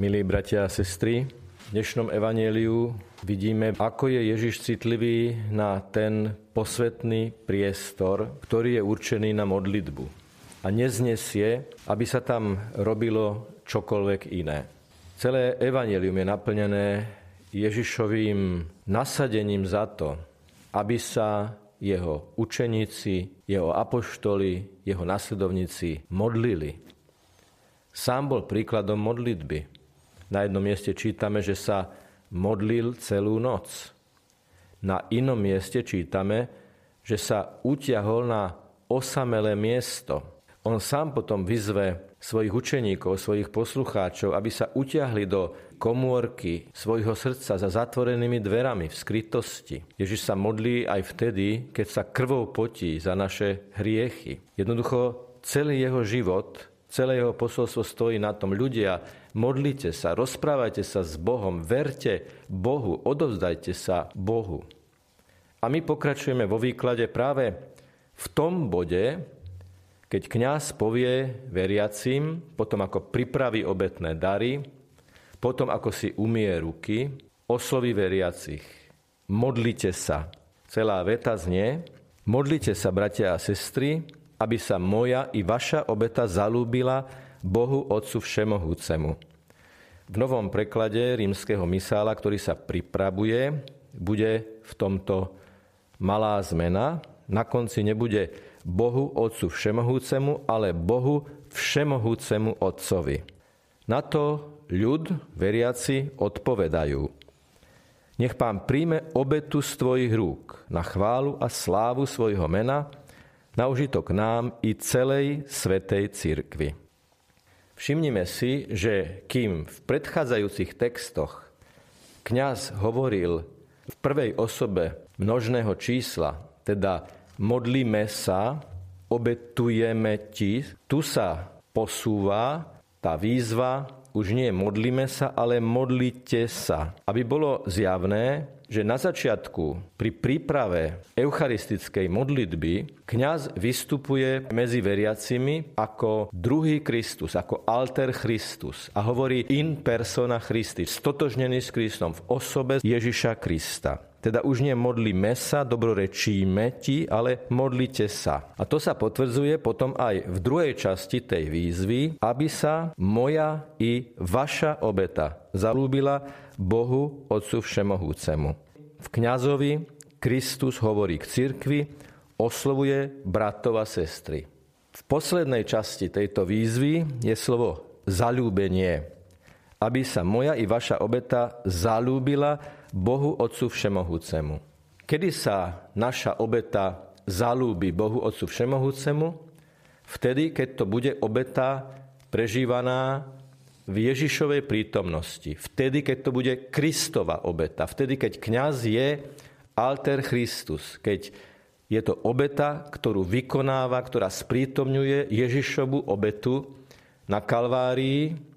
Milí bratia a sestry, v dnešnom evaneliu vidíme, ako je Ježiš citlivý na ten posvetný priestor, ktorý je určený na modlitbu. A neznesie, aby sa tam robilo čokoľvek iné. Celé evanelium je naplnené Ježišovým nasadením za to, aby sa jeho učeníci, jeho apoštoli, jeho nasledovníci modlili. Sám bol príkladom modlitby. Na jednom mieste čítame, že sa modlil celú noc. Na inom mieste čítame, že sa utiahol na osamelé miesto. On sám potom vyzve svojich učeníkov, svojich poslucháčov, aby sa utiahli do komórky svojho srdca za zatvorenými dverami v skrytosti. Ježiš sa modlí aj vtedy, keď sa krvou potí za naše hriechy. Jednoducho celý jeho život Celé jeho posolstvo stojí na tom. Ľudia, modlite sa, rozprávajte sa s Bohom, verte Bohu, odovzdajte sa Bohu. A my pokračujeme vo výklade práve v tom bode, keď kňaz povie veriacim, potom ako pripraví obetné dary, potom ako si umie ruky, osloví veriacich. Modlite sa. Celá veta znie, modlite sa, bratia a sestry, aby sa moja i vaša obeta zalúbila Bohu Otcu Všemohúcemu. V novom preklade rímskeho misála, ktorý sa pripravuje, bude v tomto malá zmena. Na konci nebude Bohu Otcu Všemohúcemu, ale Bohu Všemohúcemu Otcovi. Na to ľud, veriaci, odpovedajú. Nech pán príjme obetu z tvojich rúk na chválu a slávu svojho mena, na užitok nám i celej svetej cirkvi. Všimnime si, že kým v predchádzajúcich textoch kňaz hovoril v prvej osobe množného čísla, teda modlíme sa, obetujeme ti, tu sa posúva tá výzva, už nie modlíme sa, ale modlite sa. Aby bolo zjavné, že na začiatku pri príprave eucharistickej modlitby kňaz vystupuje medzi veriacimi ako druhý Kristus, ako alter Christus a hovorí in persona Christi, stotožnený s Kristom v osobe Ježiša Krista. Teda už nie modlíme sa, dobrorečíme ti, ale modlite sa. A to sa potvrdzuje potom aj v druhej časti tej výzvy, aby sa moja i vaša obeta zalúbila Bohu Otcu Všemohúcemu. V kňazovi Kristus hovorí k cirkvi, oslovuje bratov a sestry. V poslednej časti tejto výzvy je slovo zalúbenie, aby sa moja i vaša obeta zalúbila Bohu Otcu Všemohúcemu. Kedy sa naša obeta zalúbi Bohu Otcu Všemohúcemu? Vtedy, keď to bude obeta prežívaná v Ježišovej prítomnosti. Vtedy, keď to bude Kristova obeta. Vtedy, keď kňaz je alter Christus. Keď je to obeta, ktorú vykonáva, ktorá sprítomňuje Ježišovu obetu na Kalvárii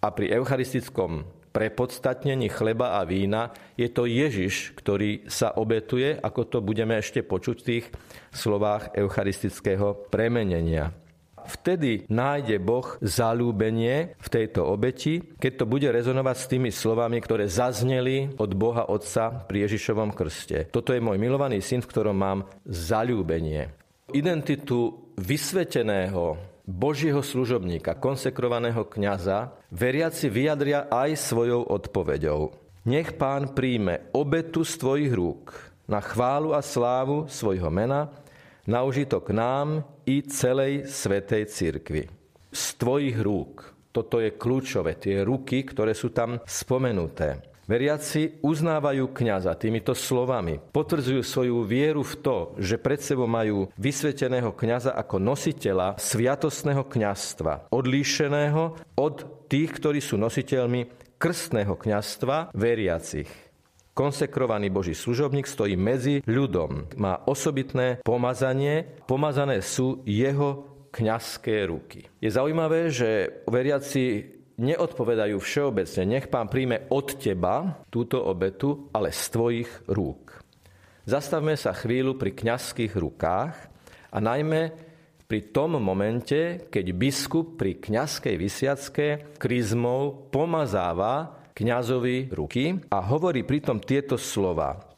a pri eucharistickom prepodstatnení chleba a vína je to Ježiš, ktorý sa obetuje, ako to budeme ešte počuť v tých slovách eucharistického premenenia. Vtedy nájde Boh zalúbenie v tejto obeti, keď to bude rezonovať s tými slovami, ktoré zazneli od Boha Otca pri Ježišovom krste. Toto je môj milovaný syn, v ktorom mám zalúbenie. Identitu vysveteného Božieho služobníka, konsekrovaného kňaza, veriaci vyjadria aj svojou odpoveďou. Nech pán príjme obetu z tvojich rúk na chválu a slávu svojho mena, na užitok nám i celej svetej cirkvi. Z tvojich rúk. Toto je kľúčové, tie ruky, ktoré sú tam spomenuté. Veriaci uznávajú kňaza týmito slovami. Potvrdzujú svoju vieru v to, že pred sebou majú vysveteného kňaza ako nositeľa sviatostného kňazstva, odlíšeného od tých, ktorí sú nositeľmi krstného kňazstva veriacich. Konsekrovaný Boží služobník stojí medzi ľudom. Má osobitné pomazanie. Pomazané sú jeho kňazské ruky. Je zaujímavé, že veriaci neodpovedajú všeobecne. Nech pán príjme od teba túto obetu, ale z tvojich rúk. Zastavme sa chvíľu pri kňazských rukách a najmä pri tom momente, keď biskup pri kňazskej vysiacke kryzmou pomazáva kňazovi ruky a hovorí pritom tieto slova.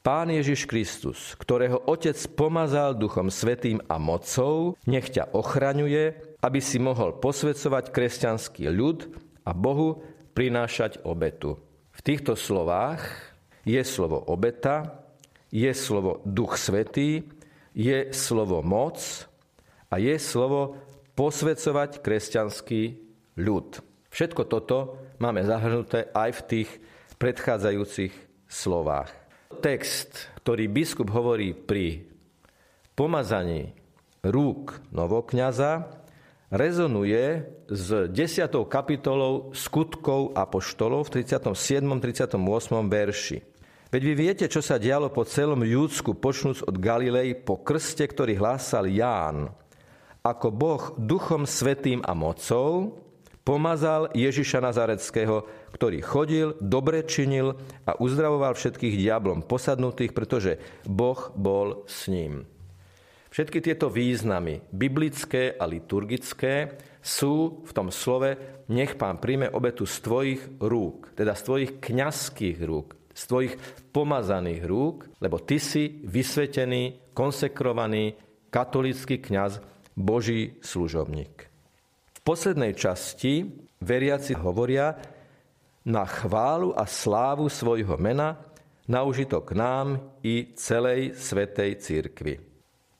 Pán Ježiš Kristus, ktorého Otec pomazal Duchom Svetým a mocou, nech ťa ochraňuje, aby si mohol posvedcovať kresťanský ľud a Bohu prinášať obetu. V týchto slovách je slovo obeta, je slovo Duch Svetý, je slovo moc a je slovo posvedcovať kresťanský ľud. Všetko toto máme zahrnuté aj v tých predchádzajúcich slovách. Text, ktorý biskup hovorí pri pomazaní rúk novokňaza, rezonuje s 10. kapitolou skutkov apoštolov v 37. 38. verši. Veď vy viete, čo sa dialo po celom Júdsku, počnúc od Galilei po krste, ktorý hlásal Ján. Ako Boh duchom svetým a mocou pomazal Ježiša Nazareckého, ktorý chodil, dobre činil a uzdravoval všetkých diablom posadnutých, pretože Boh bol s ním. Všetky tieto významy, biblické a liturgické, sú v tom slove nech pán príjme obetu z tvojich rúk, teda z tvojich kňazských rúk, z tvojich pomazaných rúk, lebo ty si vysvetený, konsekrovaný katolický kňaz, Boží služobník. V poslednej časti veriaci hovoria na chválu a slávu svojho mena, na užitok nám i celej svetej církvi.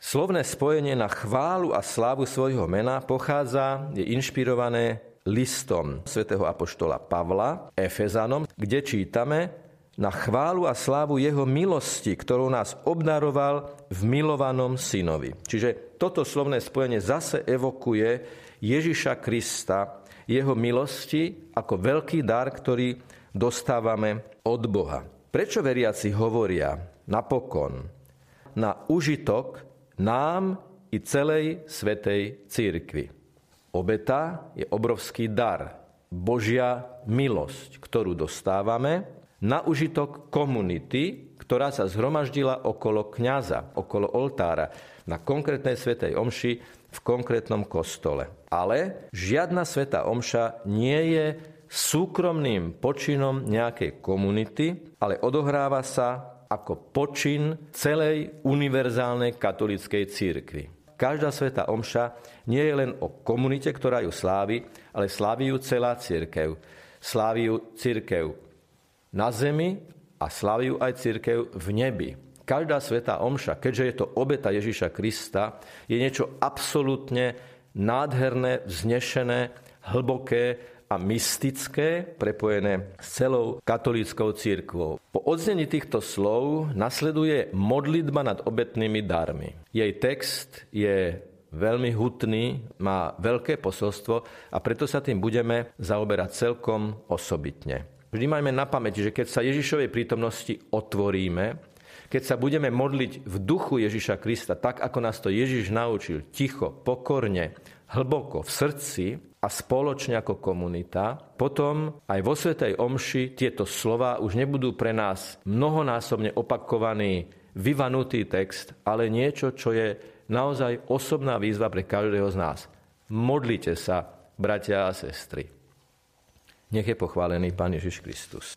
Slovné spojenie na chválu a slávu svojho mena pochádza, je inšpirované listom svätého Apoštola Pavla Efezanom, kde čítame na chválu a slávu jeho milosti, ktorou nás obdaroval v milovanom synovi. Čiže toto slovné spojenie zase evokuje Ježiša Krista, jeho milosti ako veľký dar, ktorý dostávame od Boha. Prečo veriaci hovoria napokon na užitok nám i celej svetej církvi. Obeta je obrovský dar, Božia milosť, ktorú dostávame na užitok komunity, ktorá sa zhromaždila okolo kňaza, okolo oltára, na konkrétnej svetej omši v konkrétnom kostole. Ale žiadna sveta omša nie je súkromným počinom nejakej komunity, ale odohráva sa ako počin celej univerzálnej katolíckej církvy. Každá sveta omša nie je len o komunite, ktorá ju slávi, ale slávi ju celá církev. Slávi ju církev na zemi a slávi ju aj církev v nebi. Každá sveta omša, keďže je to obeta Ježíša Krista, je niečo absolútne nádherné, vznešené, hlboké a mystické, prepojené s celou katolíckou církvou. Po odznení týchto slov nasleduje modlitba nad obetnými darmi. Jej text je veľmi hutný, má veľké posolstvo a preto sa tým budeme zaoberať celkom osobitne. Vždy majme na pamäti, že keď sa Ježišovej prítomnosti otvoríme, keď sa budeme modliť v duchu Ježiša Krista, tak ako nás to Ježiš naučil, ticho, pokorne, hlboko v srdci, a spoločne ako komunita, potom aj vo Svetej Omši tieto slova už nebudú pre nás mnohonásobne opakovaný, vyvanutý text, ale niečo, čo je naozaj osobná výzva pre každého z nás. Modlite sa, bratia a sestry. Nech je pochválený Pán Ježiš Kristus.